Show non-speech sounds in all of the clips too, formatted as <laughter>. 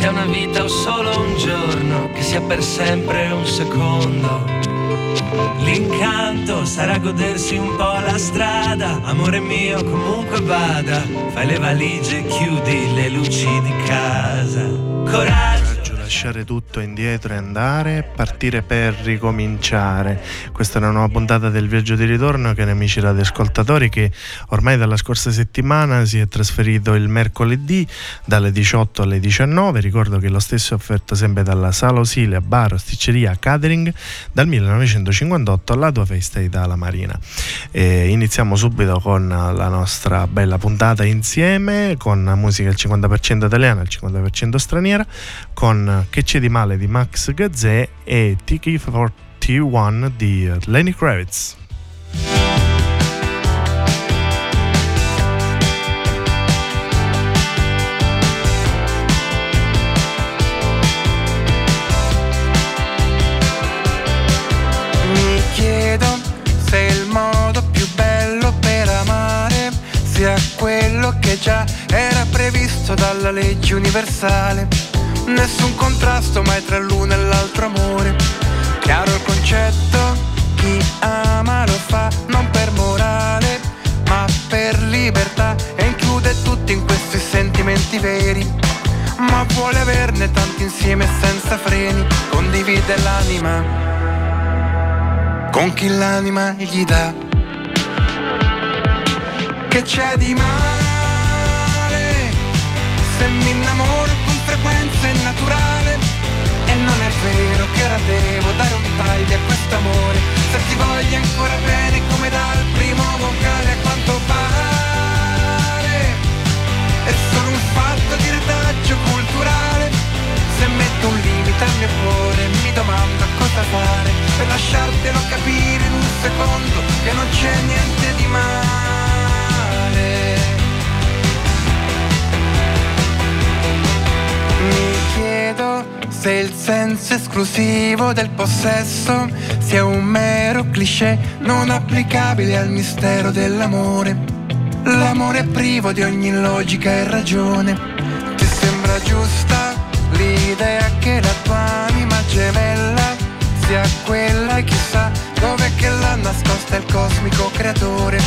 sia una vita o solo un giorno, che sia per sempre un secondo. L'incanto sarà godersi un po' la strada, amore mio comunque vada, fai le valigie e chiudi le luci di casa. Coraggio lasciare tutto indietro e andare, partire per ricominciare. Questa è una nuova puntata del viaggio di ritorno che amici radioascoltatori che ormai dalla scorsa settimana si è trasferito il mercoledì dalle 18 alle 19. Ricordo che lo stesso è offerto sempre dalla Sala Osilia, Bar, Sticceria, Catering dal 1958 alla tua festa Itala Marina. E iniziamo subito con la nostra bella puntata insieme con musica al 50% italiana e al 50% straniera con che c'è di male di Max Gazzè e Tiki 41 di Lenny Kravitz. Già era previsto dalla legge universale Nessun contrasto mai tra l'uno e l'altro amore. Chiaro il concetto, chi ama lo fa non per morale Ma per libertà. E include tutti in questi sentimenti veri. Ma vuole averne tanti insieme senza freni. Condivide l'anima. Con chi l'anima gli dà? Che c'è di male se mi innamoro frequenza è naturale. E non è vero che ora devo dare un taglio a quest'amore Se ti voglio ancora bene come dal primo vocale a quanto pare. È solo un fatto di retaggio culturale. Se metto un limite al mio cuore mi domando cosa fare. Per lasciartelo capire in un secondo che non c'è niente di male chiedo se il senso esclusivo del possesso sia un mero cliché non applicabile al mistero dell'amore. L'amore è privo di ogni logica e ragione. Ti sembra giusta l'idea che la tua anima gemella sia quella e chissà dove che l'ha nascosta il cosmico creatore.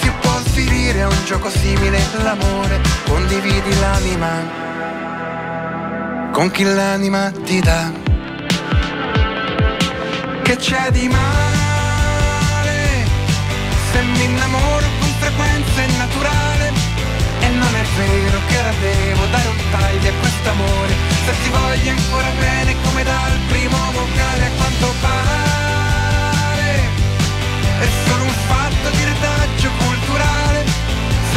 Si può svilire un gioco simile l'amore, condividi l'anima con chi l'anima ti dà. Che c'è di male se mi innamoro con frequenza è naturale? E non è vero che ora devo dare un taglio a quest'amore se ti voglio ancora bene come dal primo vocale a quanto pare. È solo un fatto di retaggio culturale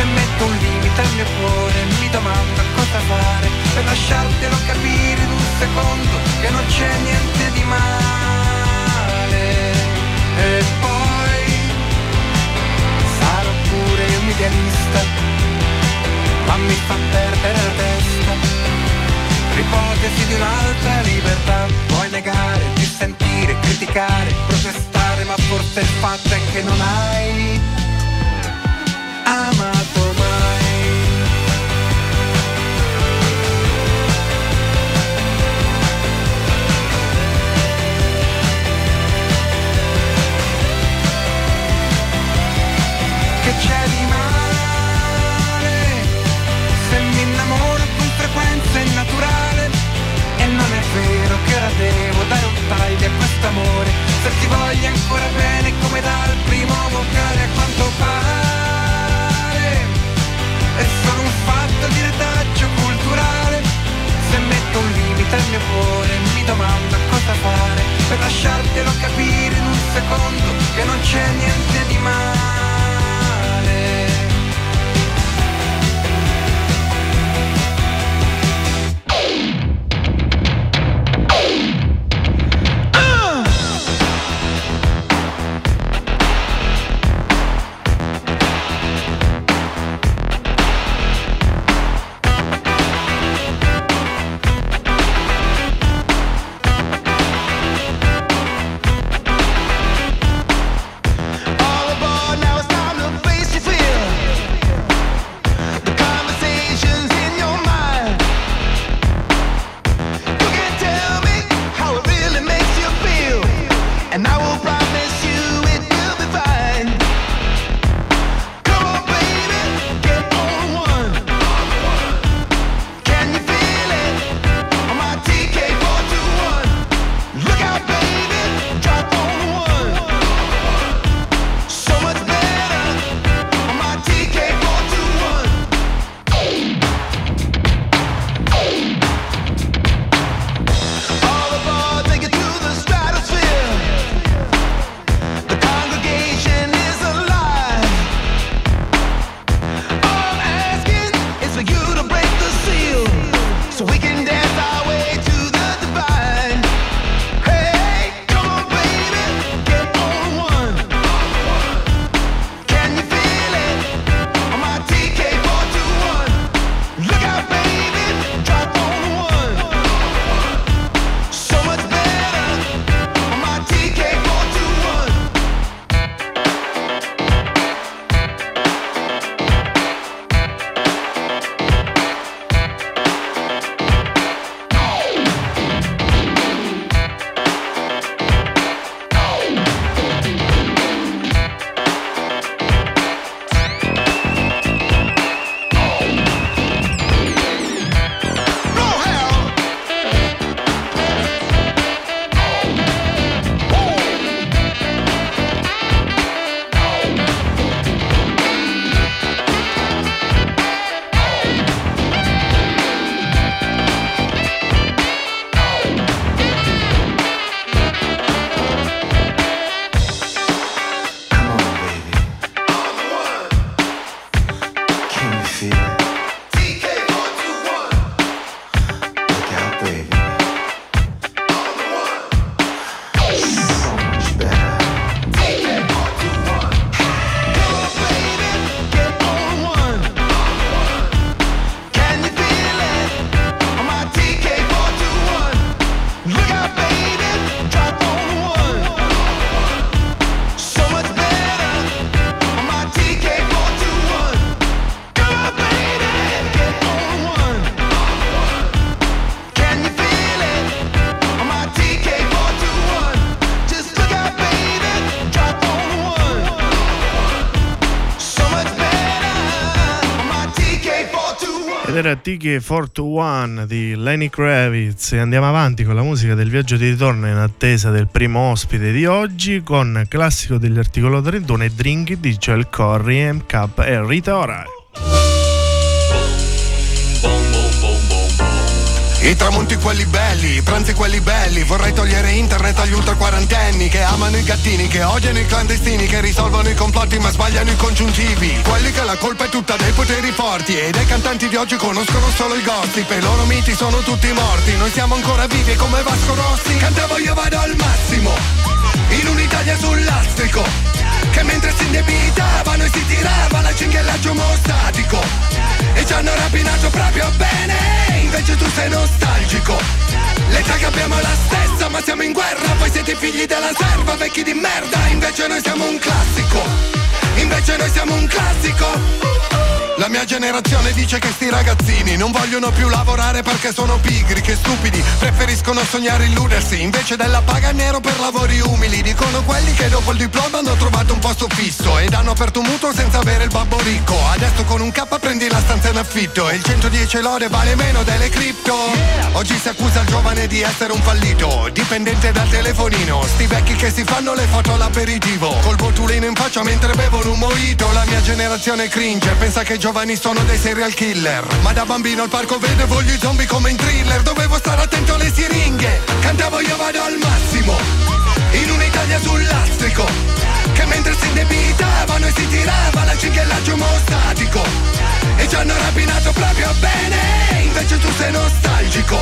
se metto un limite al mio cuore mi domando cosa fare per lasciartelo capire in un secondo che non c'è niente di male. E poi sarò pure un idealista, ma mi fa perdere la testa. L'ipotesi di un'altra libertà, puoi negare, dissentire, criticare, protestare, ma forse il fatto è che non hai devo dare un taglio a quest'amore Se ti voglio ancora bene come dal primo vocale a quanto pare. È solo un fatto di retaggio culturale. Se metto un limite al mio cuore mi domando cosa fare. Per lasciartelo capire in un secondo che non c'è niente di male era TK41 di Lenny Kravitz e andiamo avanti con la musica del viaggio di ritorno in attesa del primo ospite di oggi con classico degli articolo 31 e Drink di Joel Corry, M. e Rita Ora. I tramonti quelli belli, i pranzi quelli belli. Vorrei togliere internet agli ultra quarantenni Che amano i gattini, che odiano i clandestini Che risolvono i complotti ma sbagliano i congiuntivi. Quelli che la colpa è tutta dei poteri forti E dei cantanti di oggi conoscono solo i gossip i loro miti sono tutti morti. Noi siamo ancora vivi come Vasco Rossi. Cantavo io vado al massimo In un'Italia sul lastrico Che mentre si indebitavano e si tirava la cinghiallaggio mostatico E ci hanno rapinato proprio bene. Invece tu sei nostalgico. L'età che abbiamo è la stessa ma siamo in guerra. Voi siete figli della serva, vecchi di merda. Invece noi siamo un classico. Invece noi siamo un classico la mia generazione dice che sti ragazzini non vogliono più lavorare perché sono pigri, che stupidi, preferiscono sognare illudersi invece della paga nero per lavori umili. Dicono quelli che dopo il diploma hanno trovato un posto fisso ed hanno aperto un mutuo senza avere il babbo ricco. Adesso con un K prendi la stanza in affitto e il 110 lode vale meno delle cripto. Oggi si accusa il giovane di essere un fallito, dipendente dal telefonino. Sti vecchi che si fanno le foto all'aperitivo, col botulino in faccia mentre bevono un mojito. La mia generazione cringe, pensa che i giovani sono dei serial killer. Ma da bambino al parco vedevo gli zombie come in thriller. Dovevo stare attento alle siringhe. Cantavo io vado al massimo. In un'Italia sul lastrico Che mentre si indebitavano e si tirava la cinghiallaggio mostatico E ci hanno rapinato proprio bene. Invece tu sei nostalgico.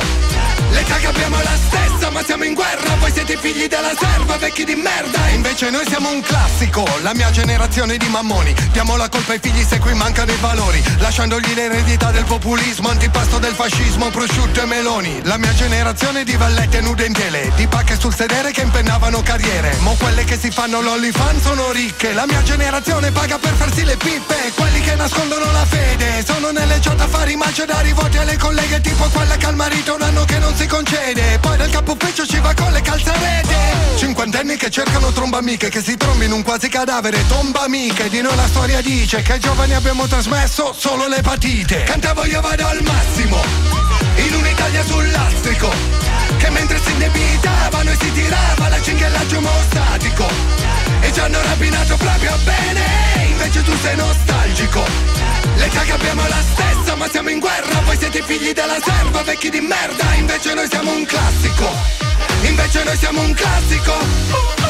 L'età che abbiamo è la stessa ma siamo in guerra. Voi siete figli della serva, vecchi di merda. Invece noi siamo un classico. La mia generazione di mammoni. Diamo la colpa ai figli se qui mancano i valori. Lasciandogli l'eredità del populismo Antipasto del fascismo, prosciutto e meloni. La mia generazione di vallette nude in tele. Di pacche sul sedere che impennavano carriere. Mo quelle che si fanno l'olifan sono ricche. La mia generazione paga per farsi le pippe. Quelli che nascondono la fede Sono nelle chat a fare i macedari Voti alle colleghe tipo quella che al marito un anno che non si concede. Poi dal capo ufficio ci va con le calzarete Cinquantenni che cercano tromba amiche Che si trombino un quasi cadavere. Tomba amiche Di noi la storia dice Che ai giovani abbiamo trasmesso solo le patite. Cantavo io vado al massimo In un'Italia sul lastrico Che mentre si indebitavano e si tirava La cinghiallaggio mostatico. E ci hanno rapinato proprio bene Invece tu sei nostalgico L'età che abbiamo la stessa ma siamo in guerra. Voi siete figli della serva, vecchi di merda. Invece noi siamo un classico. Invece noi siamo un classico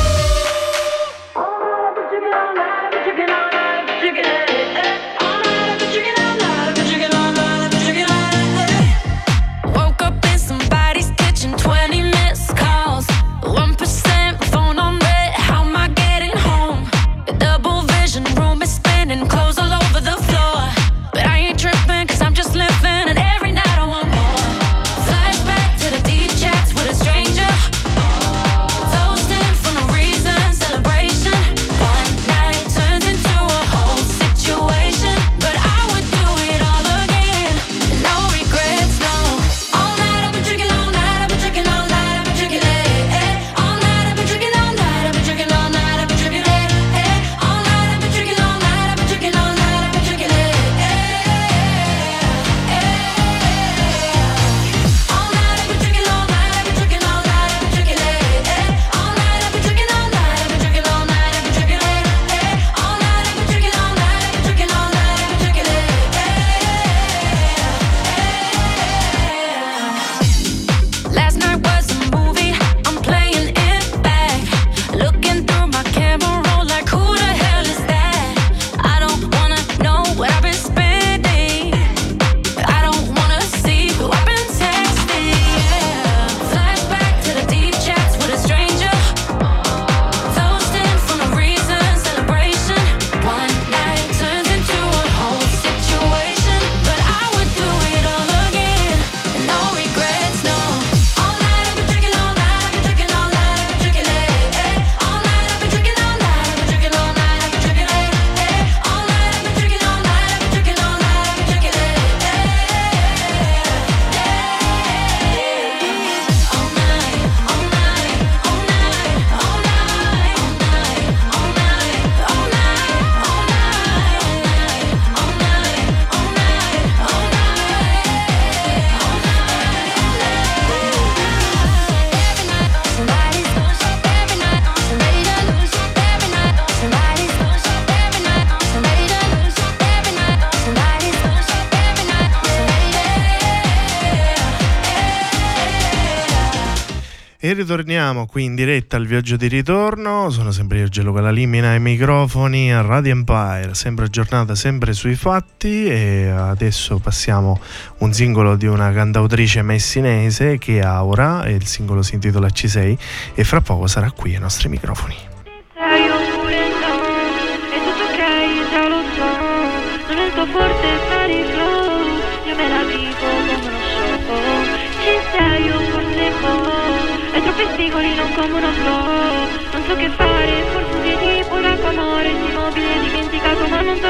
Ritorniamo qui in diretta al viaggio di ritorno. Sono sempre io, Gelo Limina ai microfoni a Radio Empire, sempre aggiornata, sempre sui fatti. E adesso passiamo un singolo di una cantautrice messinese che è Aura, e il singolo si intitola C6. E fra poco sarà qui ai nostri microfoni.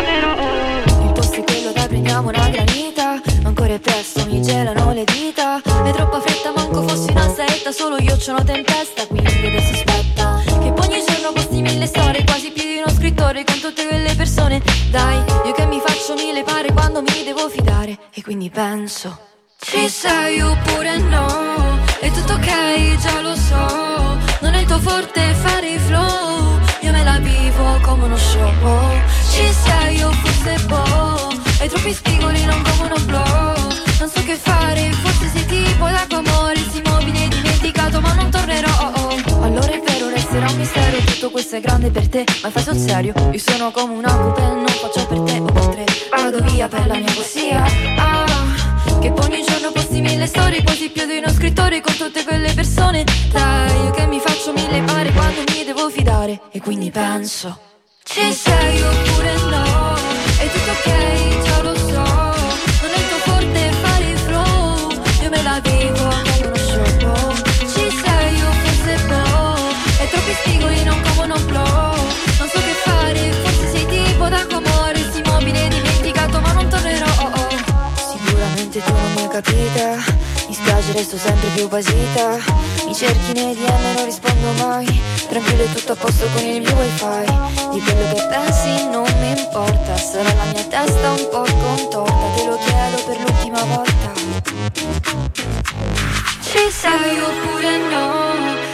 Il posto è quello dai prendiamo una granita Ancora è presto, mi gelano le dita. È troppa fretta, manco fossi una saetta Solo io c'ho una tempesta, quindi adesso aspetta. Che poi ogni giorno posti mille storie Quasi più di uno scrittore con tutte quelle persone. Dai, io che mi faccio mille pare quando mi devo fidare E quindi penso ci sei oppure no? È tutto ok, già lo so. Non è il tuo forte fare i flow me la vivo come uno show. Ci sei o forse boh Hai troppi spigoli, non come uno blow Non so che fare, forse sei tipo d'acqua Si mobile dimenticato ma non tornerò. Allora è vero, resterà un mistero Tutto questo è grande per te, ma fai sul serio. Io sono come una coupe, non faccio per te o per tre. Vado via per la mia poesia. Ah. Che ogni giorno posti mille storie Quasi più di uno scrittore con tutte quelle persone. Dai, che fidare E quindi penso. Ci sei oppure no È tutto ok, resto sempre più basita. Mi cerchi nei DM non rispondo mai. Tranquillo è tutto a posto con il mio wifi. Di quello che pensi non mi importa. Sarà la mia testa un po' contorta. Te lo chiedo per l'ultima volta. Ci sei oppure no?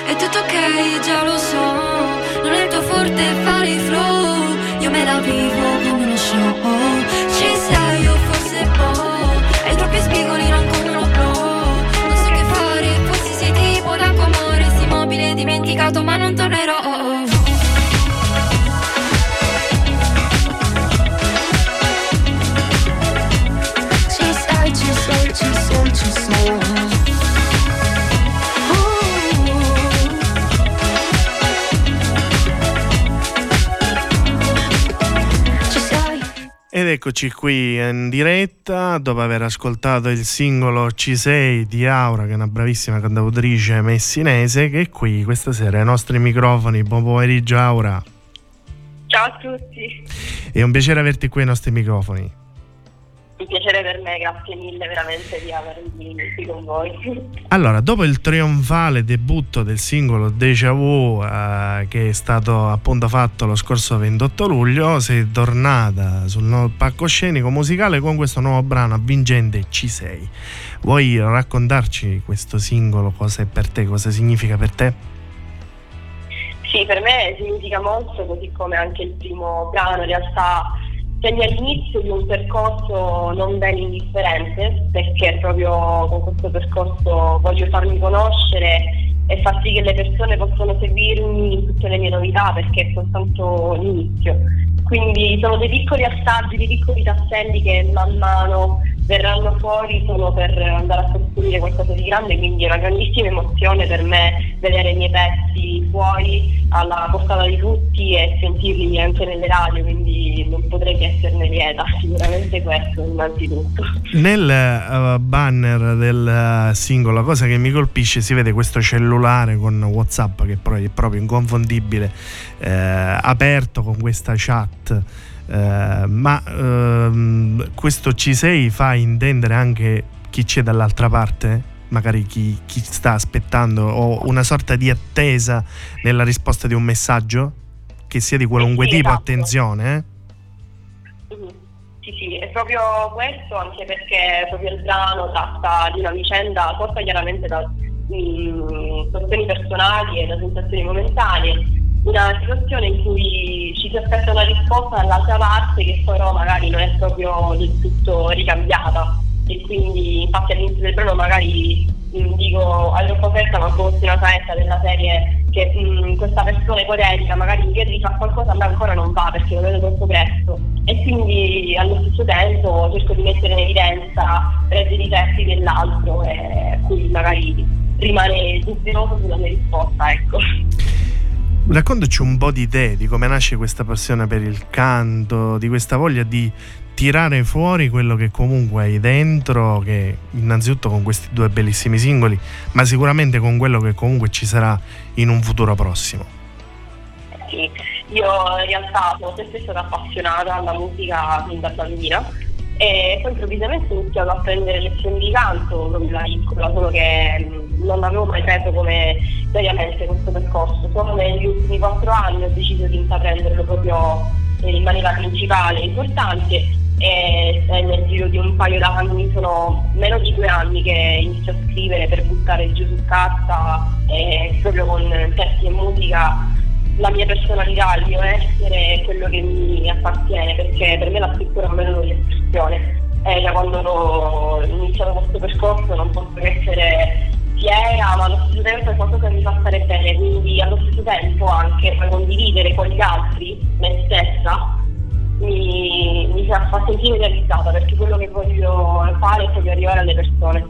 È tutto ok, già lo so. Non è il tuo forte fare i flow. Io me la vivo come uno show. Ci sei ma non tornerò Ed eccoci qui in diretta dopo aver ascoltato il singolo C6 di Aura, che è una bravissima cantautrice messinese, che è qui questa sera ai nostri microfoni. Buon pomeriggio Aura. Ciao a tutti. È un piacere averti qui ai nostri microfoni. Un piacere per me, grazie mille veramente di avermi qui con voi. <laughs> Allora, dopo il trionfale debutto del singolo Deja Vu eh, che è stato appunto fatto lo scorso 28 luglio, sei tornata sul nuovo palcoscenico musicale con questo nuovo brano avvincente C6. Vuoi raccontarci questo singolo, cosa è per te, cosa significa per te? Sì, per me significa molto, così come anche il primo brano in realtà segna l'inizio di un percorso non ben indifferente, perché proprio con questo percorso voglio farmi conoscere e far sì che le persone possano seguirmi in tutte le mie novità, perché è soltanto l'inizio. Quindi sono dei piccoli assaggi, dei piccoli tasselli che man mano verranno fuori solo per andare a costruire qualcosa di grande, quindi è una grandissima emozione per me vedere i miei pezzi fuori alla portata di tutti e sentirli anche nelle radio, quindi non potrei che esserne lieta, <laughs> sicuramente questo innanzitutto. Nel uh, banner del uh, singolo, la cosa che mi colpisce, si vede questo cellulare con Whatsapp che è proprio inconfondibile, eh, aperto con questa chat eh, ma ehm, questo C6 fa intendere anche chi c'è dall'altra parte? Magari chi, chi sta aspettando o una sorta di attesa nella risposta di un messaggio? Che sia di qualunque sì, tipo, esatto. attenzione. Eh? Mm-hmm. Sì, sì, è proprio questo, anche perché proprio il brano tratta di una vicenda sorta chiaramente da mm, situazioni personali e da sensazioni momentanee una situazione in cui ci si aspetta una risposta dall'altra parte che però magari non è proprio del tutto ricambiata e quindi infatti all'inizio del brano magari mm, dico a troppo offerta ma fossi una saetta della serie che mh, mm, questa persona ipotetica magari mi fare qualcosa a me ancora non va perché lo vedo troppo presto e quindi allo stesso tempo cerco di mettere in evidenza prese difetti dell'altro e cui magari rimane dubbioso sulla mia risposta ecco. Raccontaci un po' di te, di come nasce questa passione per il canto, di questa voglia di tirare fuori quello che comunque hai dentro, che innanzitutto con questi due bellissimi singoli, ma sicuramente con quello che comunque ci sarà in un futuro prossimo. Sì, io in realtà sono sempre stata appassionata alla musica fin da bambina e poi improvvisamente ho iniziato a prendere lezioni di canto da piccola, solo che non avevo mai preso come seriamente questo percorso, solo negli ultimi quattro anni ho deciso di intraprenderlo proprio in maniera principale, importante e nel giro di un paio d'anni sono meno di due anni che inizio a scrivere per buttare giù su carta e proprio con testi e musica la mia personalità, il mio essere è quello che mi appartiene perché per me la scrittura è un metodo di espressione e da quando ho iniziato questo percorso non posso essere fiera ma allo stesso tempo è qualcosa che mi fa stare bene quindi allo stesso tempo anche condividere con gli altri me stessa mi, mi fa sentire realizzata perché quello che voglio fare è proprio arrivare alle persone.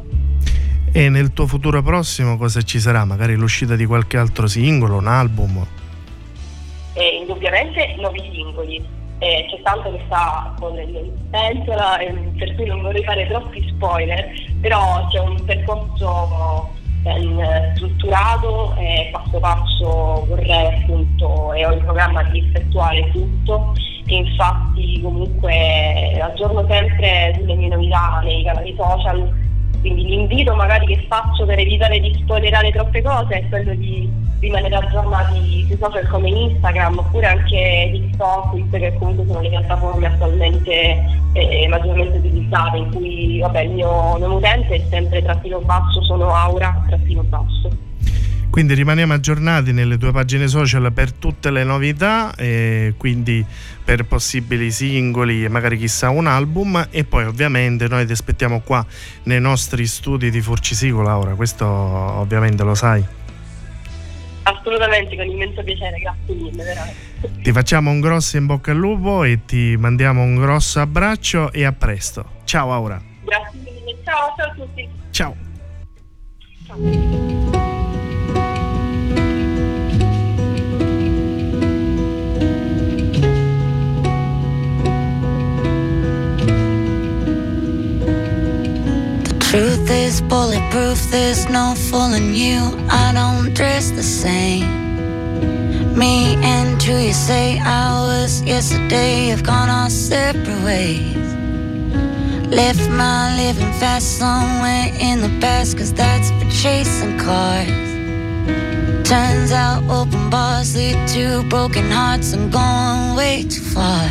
E nel tuo futuro prossimo cosa ci sarà? Magari l'uscita di qualche altro singolo, un album? Eh, indubbiamente nuovi singoli. Eh, c'è tanto che sta con in pentola, per cui non vorrei fare troppi spoiler, però c'è un percorso ben strutturato e passo passo vorrei appunto e ho in programma di effettuare tutto infatti comunque aggiorno sempre sulle mie novità nei canali social, quindi l'invito magari che faccio per evitare di spoilerare troppe cose è quello di rimanere aggiornati sui social come Instagram oppure anche TikTok, visto che comunque sono le piattaforme attualmente eh, maggiormente utilizzate, in cui vabbè, il mio nome utente è sempre trattino basso, sono aura trattino basso. Quindi rimaniamo aggiornati nelle tue pagine social per tutte le novità, e quindi per possibili singoli e magari chissà un album e poi ovviamente noi ti aspettiamo qua nei nostri studi di Forcisico Laura, questo ovviamente lo sai. Assolutamente, con immenso piacere, grazie mille, veramente. Ti facciamo un grosso in bocca al lupo e ti mandiamo un grosso abbraccio e a presto. Ciao Aura. Grazie mille, ciao, ciao a tutti. Ciao. Ciao. Truth is bulletproof, there's no fooling you. I don't dress the same. Me and who you say I was yesterday have gone our separate ways. Left my living fast somewhere in the past, cause that's for chasing cars. Turns out open bars lead to broken hearts. I'm going way too far.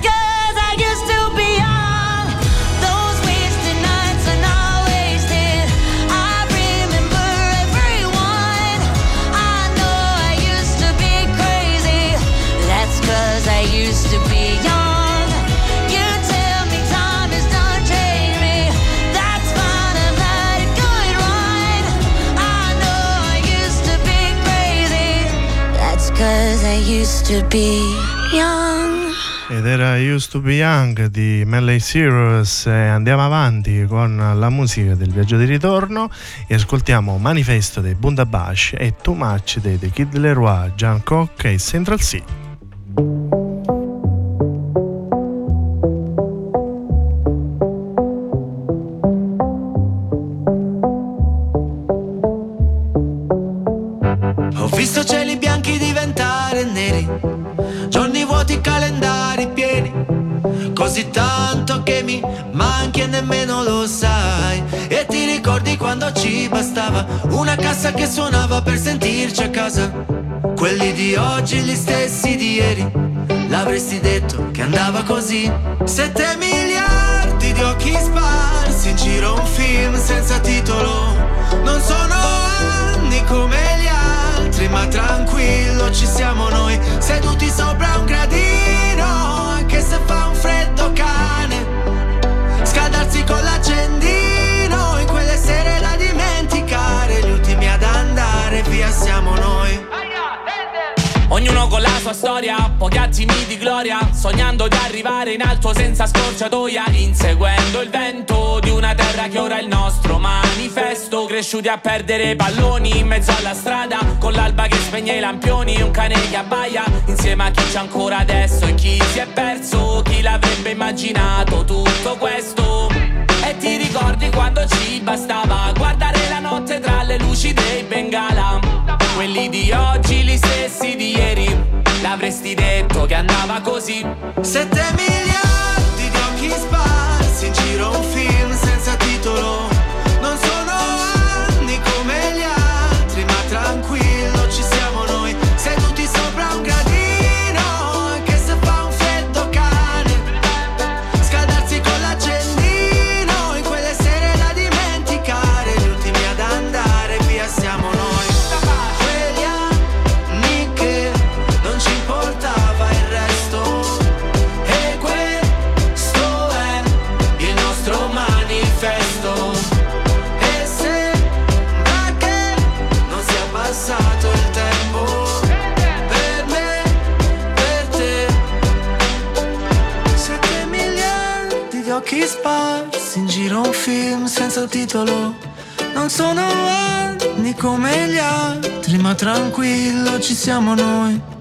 used to be young. Ed era Used to be Young di Melly Cyrus andiamo avanti con la musica del viaggio di ritorno e ascoltiamo Manifesto dei Bundabash e Too Much dei The Kid Leroy, John Cook e Central Sea. Una cassa che suonava per sentirci a casa? Quelli di oggi, gli stessi di ieri, l'avresti detto che andava così. Sette miliardi di occhi sparsi in giro un film senza titolo. Non sono anni come gli altri, ma tranquillo ci siamo noi, seduti sopra un gradino Ognuno con la sua storia, pochi attimi di gloria, sognando di arrivare in alto senza scorciatoia, inseguendo il vento di una terra che ora è il nostro manifesto, cresciuti a perdere palloni in mezzo alla strada, con l'alba che spegne i lampioni, un cane che abbaia, insieme a chi c'è ancora adesso e chi si è perso, chi l'avrebbe immaginato tutto questo. E ti ricordi quando ci bastava guardare la notte tra le luci dei bengala? Quelli di oggi, gli stessi L'avresti detto che andava così? Sette miliardi tranquillo ci siamo noi.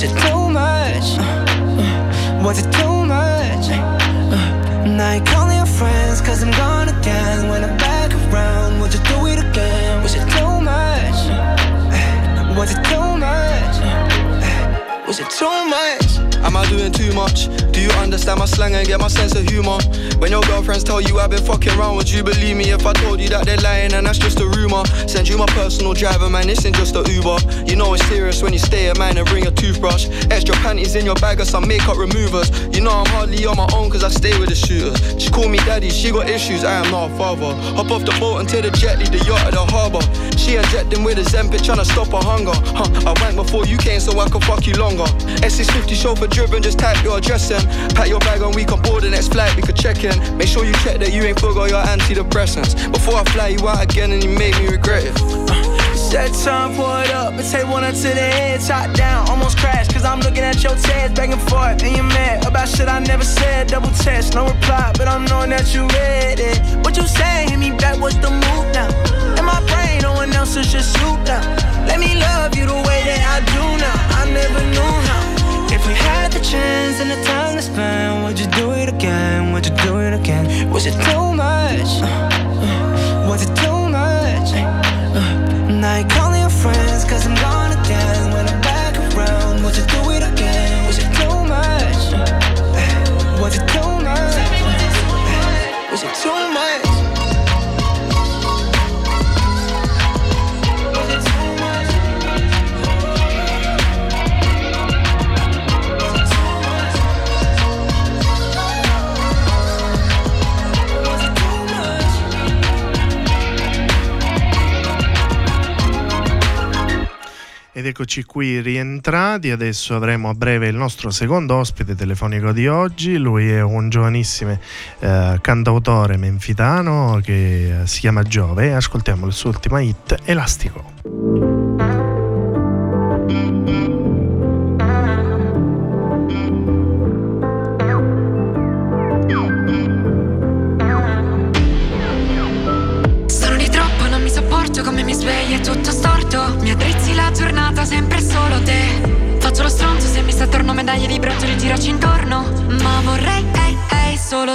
Was it too much? Was it too much? Now you calling your friends, cause I'm gone again. When I'm back around, would you do it again? Was it too much? Was it too much? Was it too much? Am I doing too much? Do you understand my slang and get my sense of humor? When your girlfriends tell you I've been fucking around, would you believe me if I told you that they're lying and that's just a rumor? Send you my personal driver, man, this ain't just a Uber. You know it's serious when you stay at mine and bring a toothbrush. Extra panties in your bag or some makeup removers. You know I'm hardly on my own cause I stay with the shooters. She call me daddy, she got issues, I am not a father. Hop off the boat take the jet, leave the yacht at the harbour. She injecting with a Zempic, trying to stop her hunger. Huh, I went before you came so I could fuck you longer. S650 chauffeur driven, just type your address in. Pack your bag and we can board the next flight, we could check in. Make sure you check that you ain't forgot your antidepressants. Before I fly you out again and you made me regret it. That time, pour it up and take one up to the head, top down, almost crash. Cause I'm looking at your tears back and forth, and you're mad about shit I never said. Double test, no reply, but I'm knowing that you read it. What you say? Hit me back, what's the move now? In my brain, no one else is just you now. Let me love you the way that I do now. I never knew how. We had the chance and the time to spend, would you do it again? Would you do it again? Was it too much? Was it too much? Now you calling your friends cause I'm gone eccoci qui rientrati, adesso avremo a breve il nostro secondo ospite telefonico di oggi, lui è un giovanissimo eh, cantautore menfitano che eh, si chiama Giove. Ascoltiamo il suo ultimo hit, Elastico.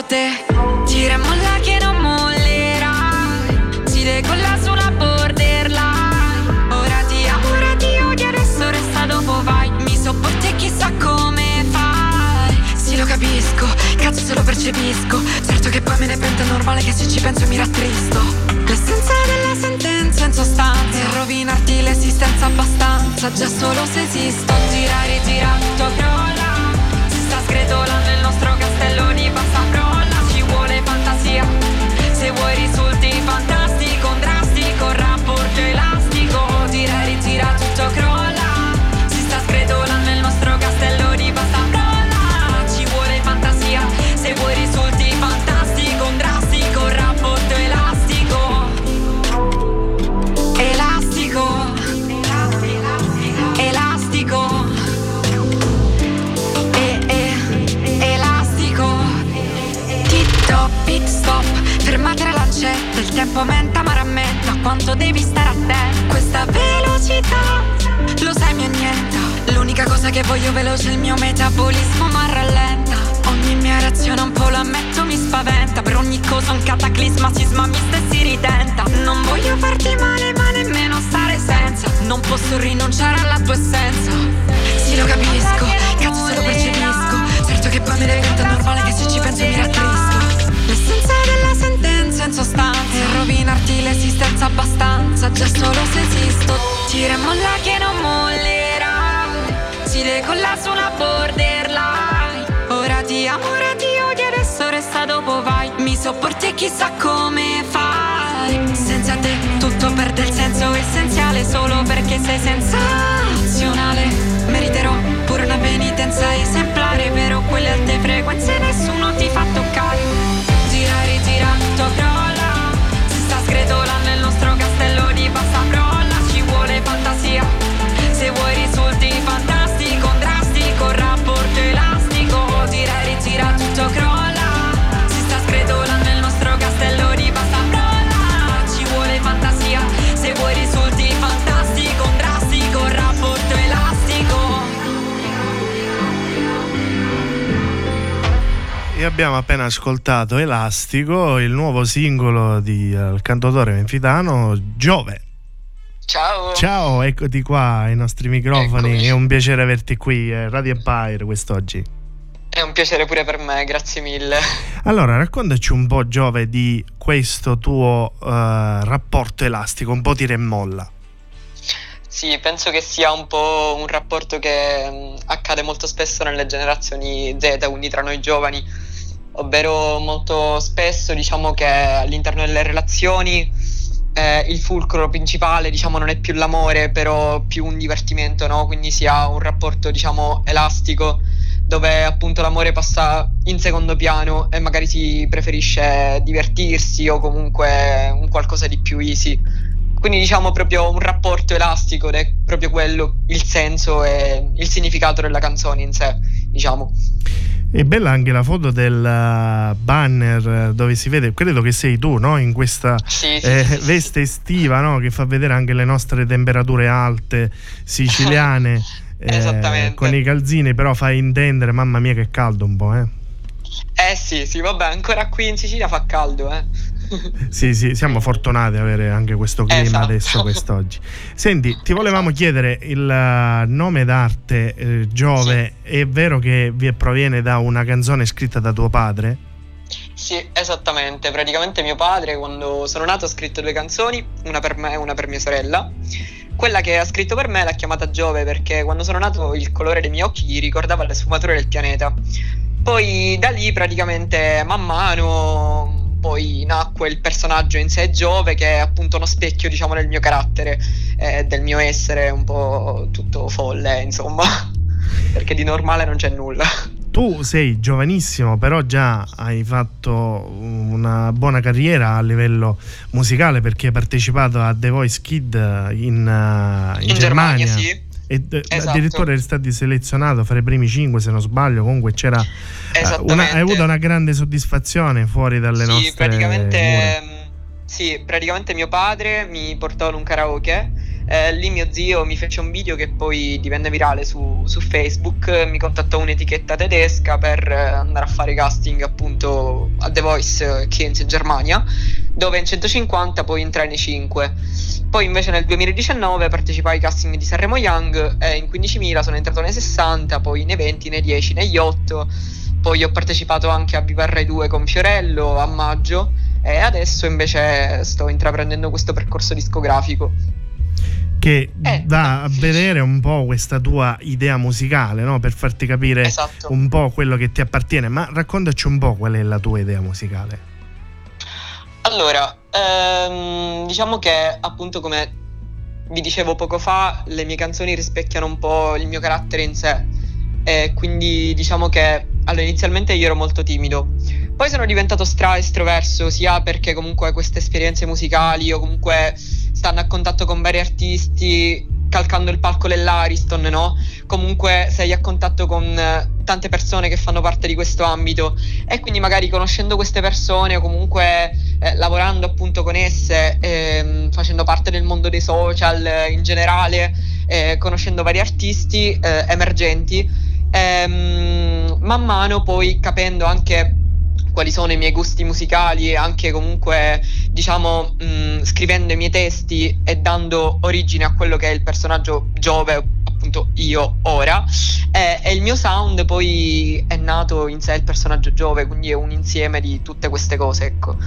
Ehi, solo te. Tira e molla che non mollerà. Si decolla su una borderline. Ora ti amo, ora ti odio, adesso resta dopo vai. Mi sopporti e chissà come fai. Sì, lo capisco, cazzo se lo percepisco. Certo che poi me ne pento, è normale che se ci penso mi rattristo. L'essenza della sentenza in sostanza è rovinarti l'esistenza abbastanza. Già solo se esisto, gira, ritira, tutto crolla. Si sta sgretolando il nostro castello di vuole fantasia. Se vuoi risulti fantastico, abbiamo appena ascoltato Elastico, il nuovo singolo del cantautore menfitano Giove. Ciao. Ciao, eccoti qua ai nostri microfoni. Eccomi. È un piacere averti qui, eh, Radio Empire quest'oggi. È un piacere pure per me, grazie mille. Allora, raccontaci un po', Giove, di questo tuo eh, rapporto elastico, un po' tira e molla. Sì, penso che sia un po' un rapporto che mh, accade molto spesso nelle generazioni Z, quindi tra noi giovani, ovvero molto spesso diciamo che all'interno delle relazioni eh, il fulcro principale diciamo non è più l'amore, però più un divertimento, no? Quindi si ha un rapporto diciamo elastico dove appunto l'amore passa in secondo piano e magari si preferisce divertirsi o comunque un qualcosa di più easy. Quindi diciamo proprio un rapporto elastico ed è proprio quello il senso e il significato della canzone in sé, diciamo. È bella anche la foto del eh, banner dove si vede, credo che sei tu, no? In questa Sì, sì, eh, veste estiva, no? Che fa vedere anche le nostre temperature alte siciliane. <laughs> eh, Esattamente. con i calzini, però fai intendere, mamma mia, che caldo un po', eh. Eh sì, sì, vabbè, ancora qui in Sicilia fa caldo, eh. Sì, sì, siamo fortunati ad avere anche questo clima Esatto. adesso quest'oggi. Senti, ti volevamo chiedere il eh, nome d'arte eh, Giove, è vero che vi proviene da una canzone scritta da tuo padre? Sì, esattamente. Praticamente mio padre, quando sono nato, ha scritto due canzoni, una per me e una per mia sorella. Quella che ha scritto per me l'ha chiamata Giove perché quando sono nato il colore dei miei occhi gli ricordava le sfumature del pianeta. Poi da lì praticamente man mano poi nacque il personaggio in sé Giove che è appunto uno specchio diciamo del mio carattere, eh, del mio essere un po' tutto folle insomma, <laughs> perché di normale non c'è nulla. Tu sei giovanissimo, però già hai fatto una buona carriera a livello musicale perché hai partecipato a The Voice Kid in, eh, in In Germania, sì. E eh, Esatto. addirittura eri stato selezionato fra i primi cinque, se non sbaglio. Comunque c'era eh, una- hai avuto una grande soddisfazione fuori dalle sì, nostre praticamente, mura. mm, sì, praticamente mio padre mi portò in un karaoke. Eh, lì mio zio mi fece un video che poi divenne virale su, su Facebook. eh, Mi contattò un'etichetta tedesca per eh, andare a fare casting appunto a The Voice eh, Kids in Germania, dove in 150 poi entrai nei 5. Poi invece nel 2019 partecipai ai casting di Sanremo Young e in 15.000 sono entrato nei 60, poi nei 20, nei 10, negli 8. Poi ho partecipato anche a Viva Rai 2 con Fiorello a maggio e adesso invece sto intraprendendo questo percorso discografico. Che Eh. dà a vedere un po' questa tua idea musicale, no? per farti capire Esatto. un po' quello che ti appartiene. Ma raccontaci un po' qual è la tua idea musicale. Allora, ehm, diciamo che appunto come vi dicevo poco fa, le mie canzoni rispecchiano un po' il mio carattere in sé. E quindi diciamo che allora, inizialmente io ero molto timido. Poi sono diventato stra estroverso, sia perché comunque queste esperienze musicali o comunque stando a contatto con vari artisti, calcando il palco dell'Ariston, no? Comunque sei a contatto con eh, tante persone che fanno parte di questo ambito e quindi magari conoscendo queste persone o comunque eh, lavorando appunto con esse, ehm, facendo parte del mondo dei social eh, in generale, eh, conoscendo vari artisti eh, emergenti, ehm, man mano poi capendo anche quali sono i miei gusti musicali anche comunque diciamo mh, scrivendo i miei testi e dando origine a quello che è il personaggio Giove appunto io ora. Eh, e il mio sound poi è nato in sé il personaggio Giove quindi è un insieme di tutte queste cose ecco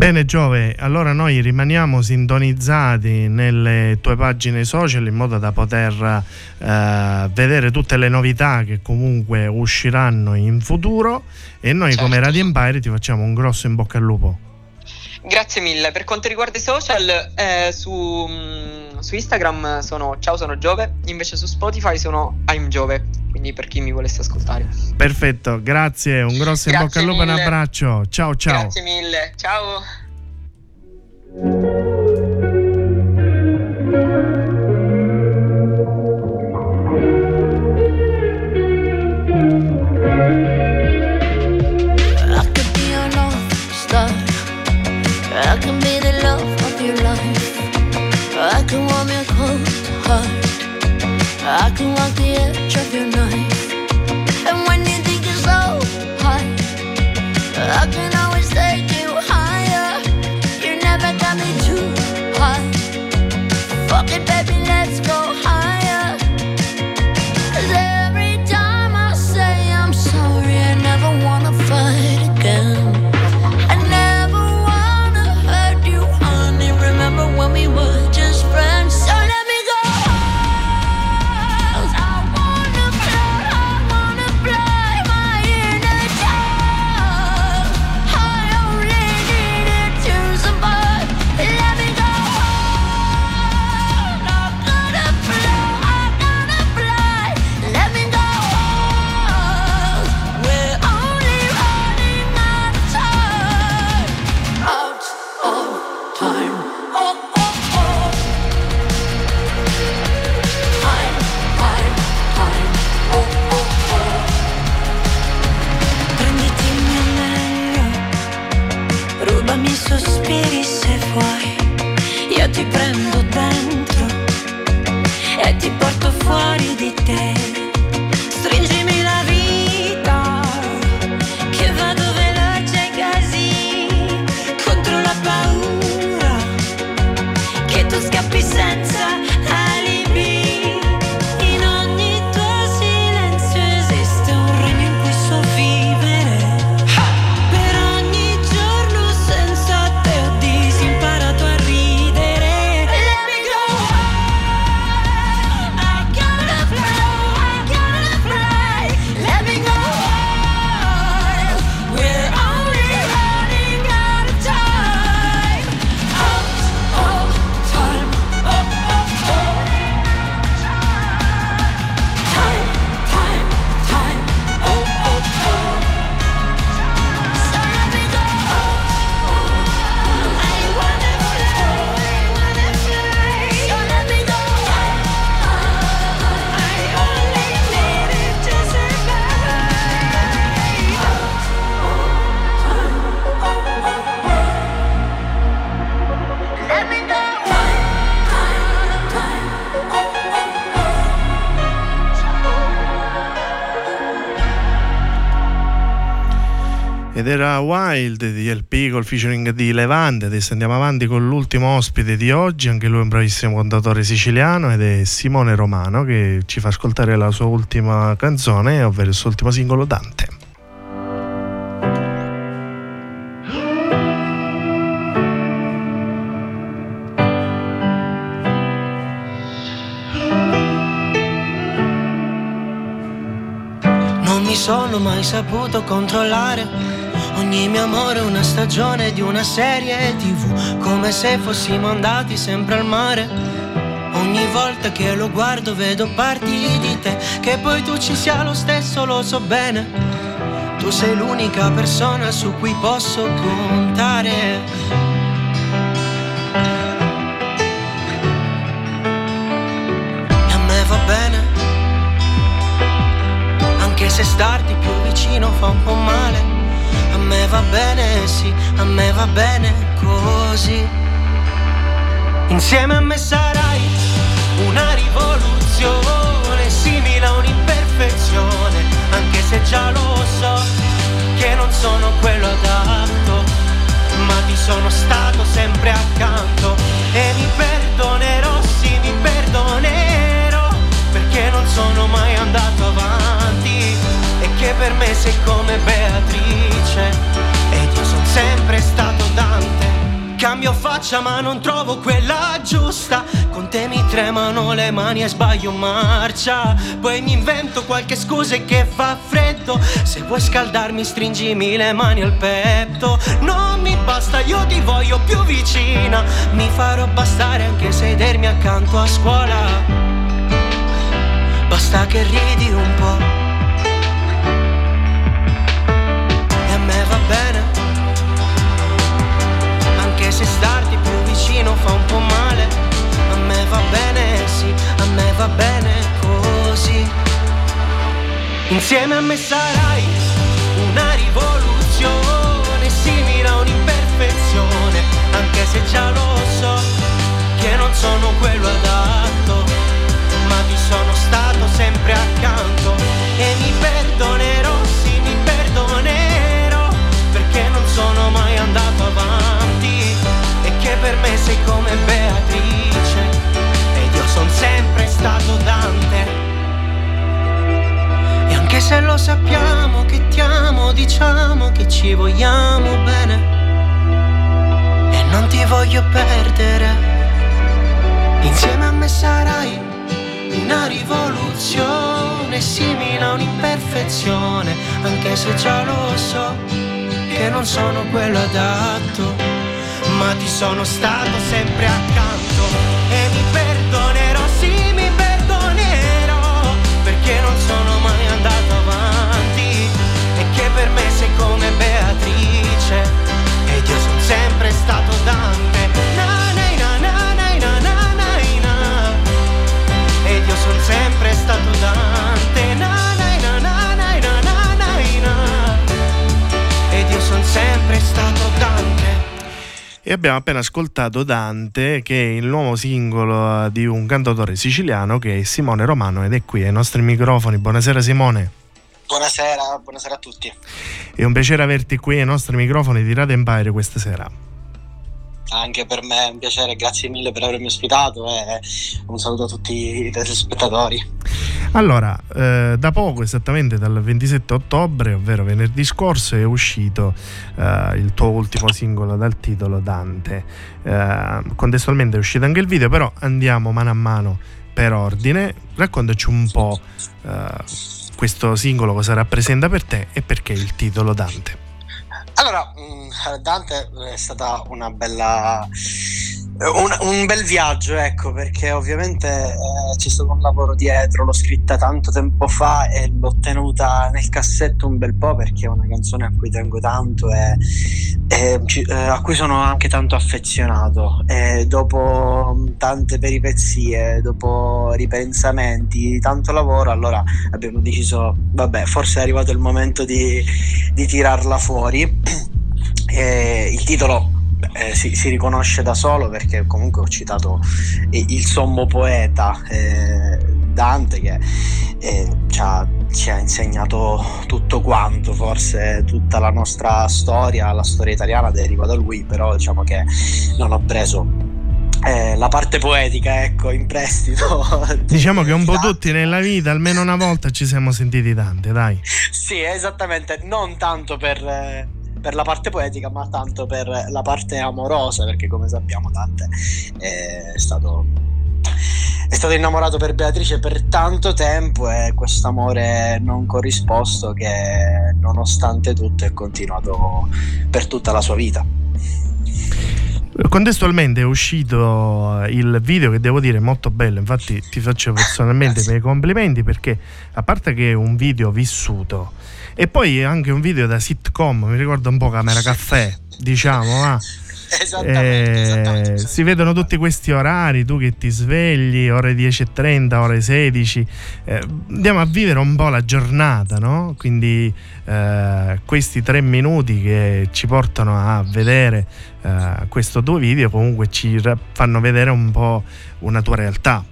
Bene Giove, allora noi rimaniamo sintonizzati nelle tue pagine social in modo da poter eh, vedere tutte le novità che comunque usciranno in futuro e noi come Certo. Radio Empire ti facciamo un grosso in bocca al lupo. Grazie mille. Per quanto riguarda i social, eh, su, mm, su Instagram sono Ciao sono Giove, invece su Spotify sono I'm Giove, quindi per chi mi volesse ascoltare. Perfetto, grazie, un grosso in Grazie bocca al lupo e un abbraccio. Ciao ciao. Grazie mille, ciao. Era Wild di El Pico, featuring di Levante. Adesso andiamo avanti con l'ultimo ospite di oggi, anche lui è un bravissimo cantatore siciliano ed è Simone Romano che ci fa ascoltare la sua ultima canzone, ovvero il suo ultimo singolo Dante. Non mi sono mai saputo controllare Ogni mio amore è una stagione di una serie tv, come se fossimo andati sempre al mare. Ogni volta che lo guardo vedo parti di te, che poi tu ci sia lo stesso lo so bene. Tu sei l'unica persona su cui posso contare. E a me va bene, anche se starti più vicino fa un po' male me va bene, sì, a me va bene così. Insieme a me sarai una rivoluzione, simile a un'imperfezione, anche se già lo so che non sono quello adatto, ma ti sono stato sempre accanto e mi perdonerò, sì, mi perdonerò, perché non sono mai andato avanti che per me sei come Beatrice. Ed io sono sempre stato Dante. Cambio faccia ma non trovo quella giusta. Con te mi tremano le mani e sbaglio marcia. Poi mi invento qualche scusa che fa freddo. Se vuoi scaldarmi stringimi le mani al petto. Non mi basta, io ti voglio più vicina. Mi farò bastare anche sedermi accanto a scuola. Basta che ridi un po' se starti più vicino fa un po' male. A me va bene, sì, a me va bene così. Insieme a me sarai una rivoluzione Simile a un'imperfezione Anche se già lo so che non sono quello adatto Ma ti sono stato sempre accanto E mi perdonerò per me sei come Beatrice ed io son sempre stato Dante. E anche se lo sappiamo che ti amo, diciamo che ci vogliamo bene. E non ti voglio perdere. Insieme a me sarai una rivoluzione simile a un'imperfezione, anche se già lo so che non sono quello adatto ma ti sono stato sempre accanto e mi perdonerò, sì mi perdonerò, perché non sono mai andato avanti e che per me sei come Beatrice ed io sono sempre stato Dante. Na, io sono sempre stato Dante. E abbiamo appena ascoltato Dante, che è il nuovo singolo di un cantautore siciliano che è Simone Romano ed è qui ai nostri microfoni. Buonasera Simone. Buonasera, buonasera a tutti. È un piacere averti qui ai nostri microfoni di Radio Empire questa sera. Anche per me è un piacere, grazie mille per avermi ospitato e un saluto a tutti i telespettatori. Allora, eh, da poco, esattamente dal 27 ottobre, ovvero venerdì scorso, è uscito eh, il tuo ultimo singolo dal titolo Dante. Eh, contestualmente è uscito anche il video, però andiamo mano a mano per ordine. Raccontaci un po' eh, questo singolo, cosa rappresenta per te e perché il titolo Dante. Allora, mh, Dante è stata una bella. Un, un bel viaggio, ecco, perché ovviamente eh, c'è stato un lavoro dietro, l'ho scritta tanto tempo fa e l'ho tenuta nel cassetto un bel po' perché è una canzone a cui tengo tanto e, e eh, a cui sono anche tanto affezionato. E dopo tante peripezie, dopo ripensamenti, tanto lavoro, allora abbiamo deciso, vabbè, forse è arrivato il momento di, di tirarla fuori. <clears throat> E il titolo eh, si, si riconosce da solo perché comunque ho citato eh, il sommo poeta eh, Dante che eh, ci, ha, ci ha insegnato tutto quanto, forse tutta la nostra storia, la storia italiana deriva da lui, però diciamo che non ho preso eh, la parte poetica, ecco, in prestito. <laughs> Diciamo che un po' tutti nella vita, almeno una volta ci siamo sentiti Dante, dai. Sì, esattamente, non tanto per, eh, per la parte poetica, ma tanto per la parte amorosa, perché come sappiamo Dante è stato, è stato innamorato per Beatrice per tanto tempo e questo amore non corrisposto che nonostante tutto è continuato per tutta la sua vita. Contestualmente è uscito il video che devo dire è molto bello, infatti ti faccio personalmente i miei complimenti perché a parte che è un video vissuto e poi anche un video da sitcom, mi ricorda un po' Camera Caffè, diciamo, va. <laughs> Eh, si vedono tutti questi orari, tu che ti svegli, ore 10.30, ore 16, eh, andiamo a vivere un po' la giornata, no? Quindi eh, questi tre minuti che ci portano a vedere eh, questo tuo video comunque ci fanno vedere un po' una tua realtà.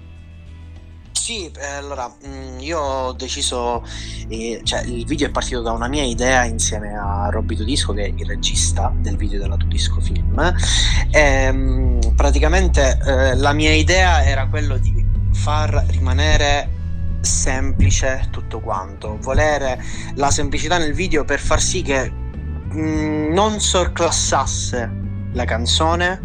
Sì, eh, allora mm, io ho deciso, eh, cioè il video è partito da una mia idea insieme a Robby Tudisco che è il regista del video della Tudisco Film. E, mm, praticamente eh, la mia idea era quello di far rimanere semplice tutto quanto, volere la semplicità nel video per far sì che mm, non sorclassasse la canzone,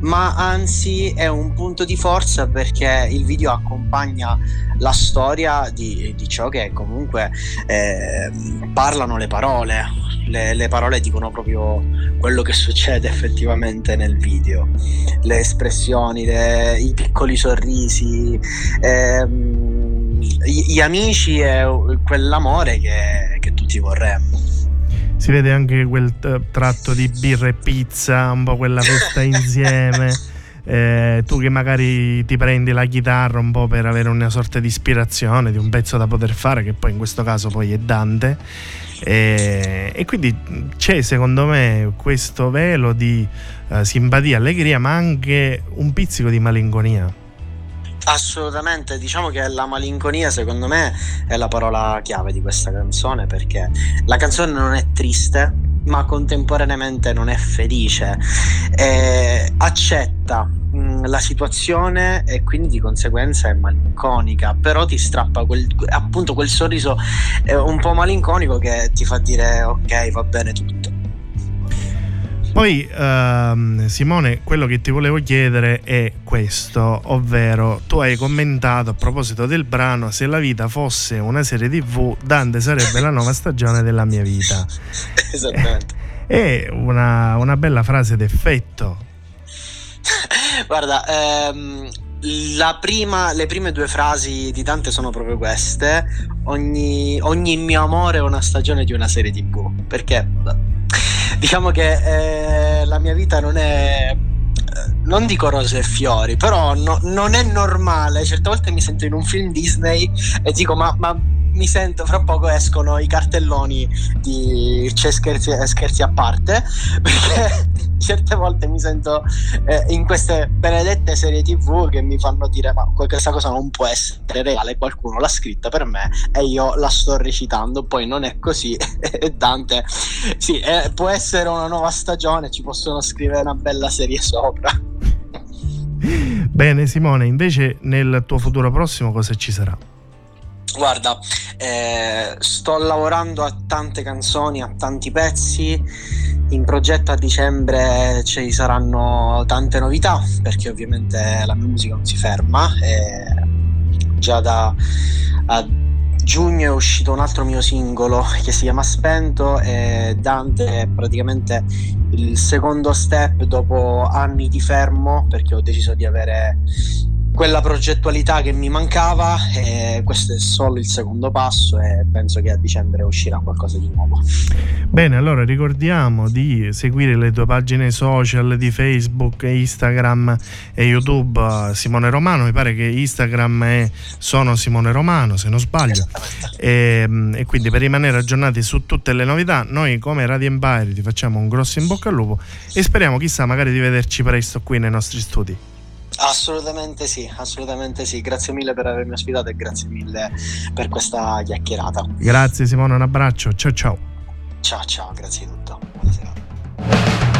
ma anzi è un punto di forza perché il video accompagna la storia di, di ciò che comunque eh, parlano le parole. Le, le parole dicono proprio quello che succede effettivamente nel video, le espressioni, le- i piccoli sorrisi, ehm, gli, amici e quell'amore che, che tutti vorremmo. Si vede anche quel tratto di birra e pizza, un po' quella festa <laughs> insieme. Eh, tu che magari ti prendi la chitarra un po' per avere una sorta di ispirazione di un pezzo da poter fare, che poi in questo caso poi è Dante. Eh, e quindi c'è secondo me questo velo di eh, simpatia, allegria, ma anche un pizzico di malinconia. Assolutamente, diciamo che la malinconia secondo me è la parola chiave di questa canzone perché la canzone non è triste ma contemporaneamente non è felice, Eh, accetta mh, la situazione e quindi di conseguenza è malinconica, però ti strappa quel, appunto quel sorriso eh, un po' malinconico che ti fa dire ok va bene tutto. Poi ehm, Simone, quello che ti volevo chiedere è questo, ovvero tu hai commentato a proposito del brano se la vita fosse una serie tv, Dante sarebbe la nuova stagione della mia vita. Esattamente. È una, una bella frase d'effetto. <laughs> Guarda, ehm, prima, le prime due frasi di Dante sono proprio queste. Ogni, ogni mio amore è una stagione di una serie tv. Perché diciamo che eh, la mia vita non è non dico rose e fiori, però no, non è normale. Certe volte mi sento in un film Disney e dico: Ma, ma mi sento fra poco escono i cartelloni di c'è scherzi, scherzi a parte <laughs> perché certe volte mi sento eh, in queste benedette serie tv che mi fanno dire ma questa cosa non può essere reale qualcuno l'ha scritta per me e io la sto recitando poi non è così <laughs> Dante sì eh, può essere una nuova stagione ci possono scrivere una bella serie sopra Bene Simone, invece nel tuo futuro prossimo cosa ci sarà? Guarda, eh, sto lavorando a tante canzoni, a tanti pezzi. In progetto a dicembre ci saranno tante novità perché ovviamente la mia musica non si ferma. già da giugno è uscito un altro mio singolo che si chiama Spento e Dante è praticamente il secondo step dopo anni di fermo perché ho deciso di avere quella progettualità che mi mancava e questo è solo il secondo passo e penso che a dicembre uscirà qualcosa di nuovo. Bene, allora ricordiamo di seguire le tue pagine social di Facebook, Instagram e YouTube Simone Romano, mi pare che Instagram è Sono Simone Romano se non sbaglio e, e quindi per rimanere aggiornati su tutte le novità noi come Radio Empire ti facciamo un grosso in bocca al lupo e speriamo chissà magari di vederci presto qui nei nostri studi. Assolutamente sì, assolutamente sì. Grazie mille per avermi ospitato e grazie mille per questa chiacchierata. Grazie Simone, un abbraccio. Ciao ciao. Ciao ciao, grazie di tutto. Buonasera.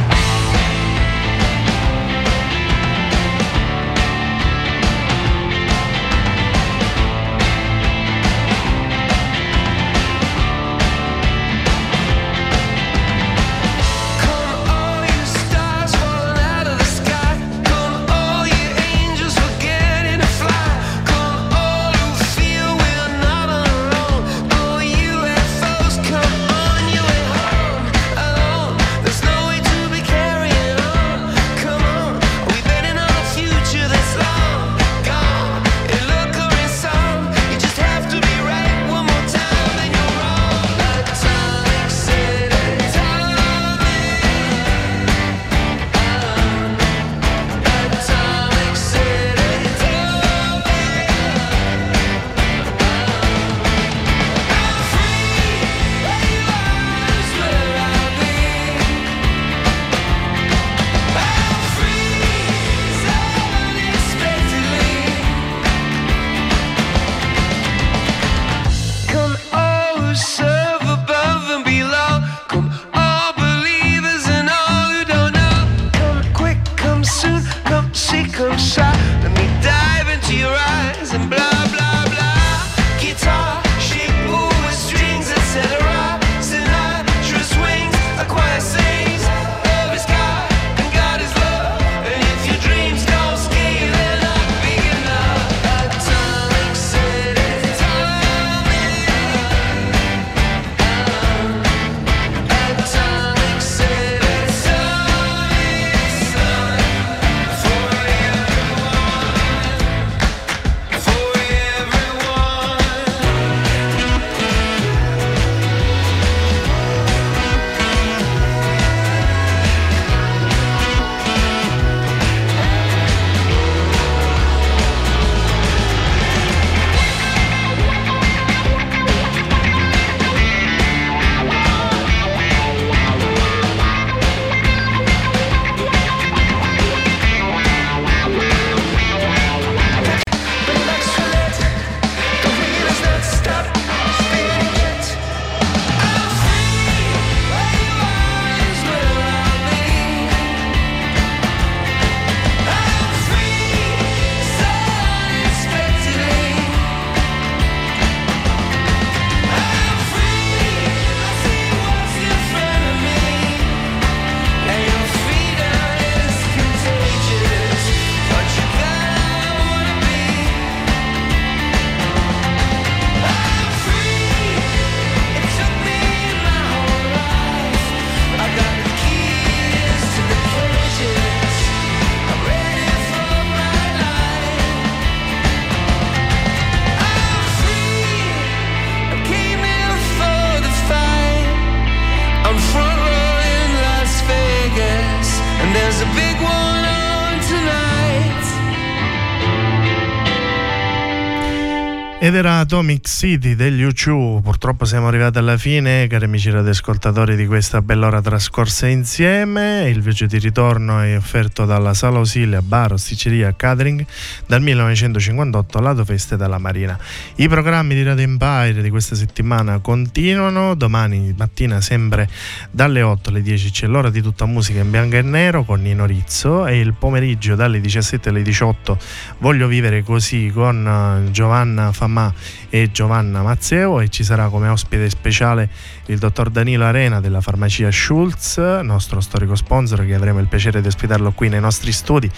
Ed era Atomic City degli UCU, purtroppo siamo arrivati alla fine, cari amici radioascoltatori di questa bella ora trascorsa insieme, il viaggio di ritorno è offerto dalla Sala Osilia Bar, Osticceria Catering dal 1958 lato Feste della Marina. I programmi di Radio Empire di questa settimana continuano, domani mattina sempre dalle 8 alle 10 c'è l'ora di tutta musica in bianco e nero con Nino Rizzo. E il pomeriggio dalle 17 alle 18 voglio vivere così con eh, Giovanna Famani E Giovanna Mazzeo e ci sarà come ospite speciale il dottor Danilo Arena della farmacia Schulz, nostro storico sponsor che avremo il piacere di ospitarlo qui nei nostri studi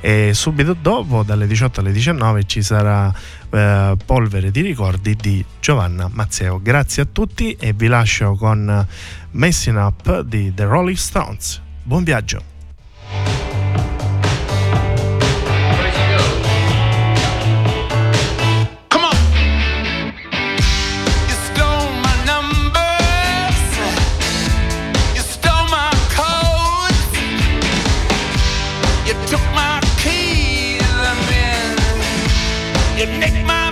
e subito dopo dalle 18 alle 19 ci sarà eh, Polvere di ricordi di Giovanna Mazzeo. Grazie a tutti e vi lascio con Messing Up di The Rolling Stones. Buon viaggio! took my keys and then you nicked my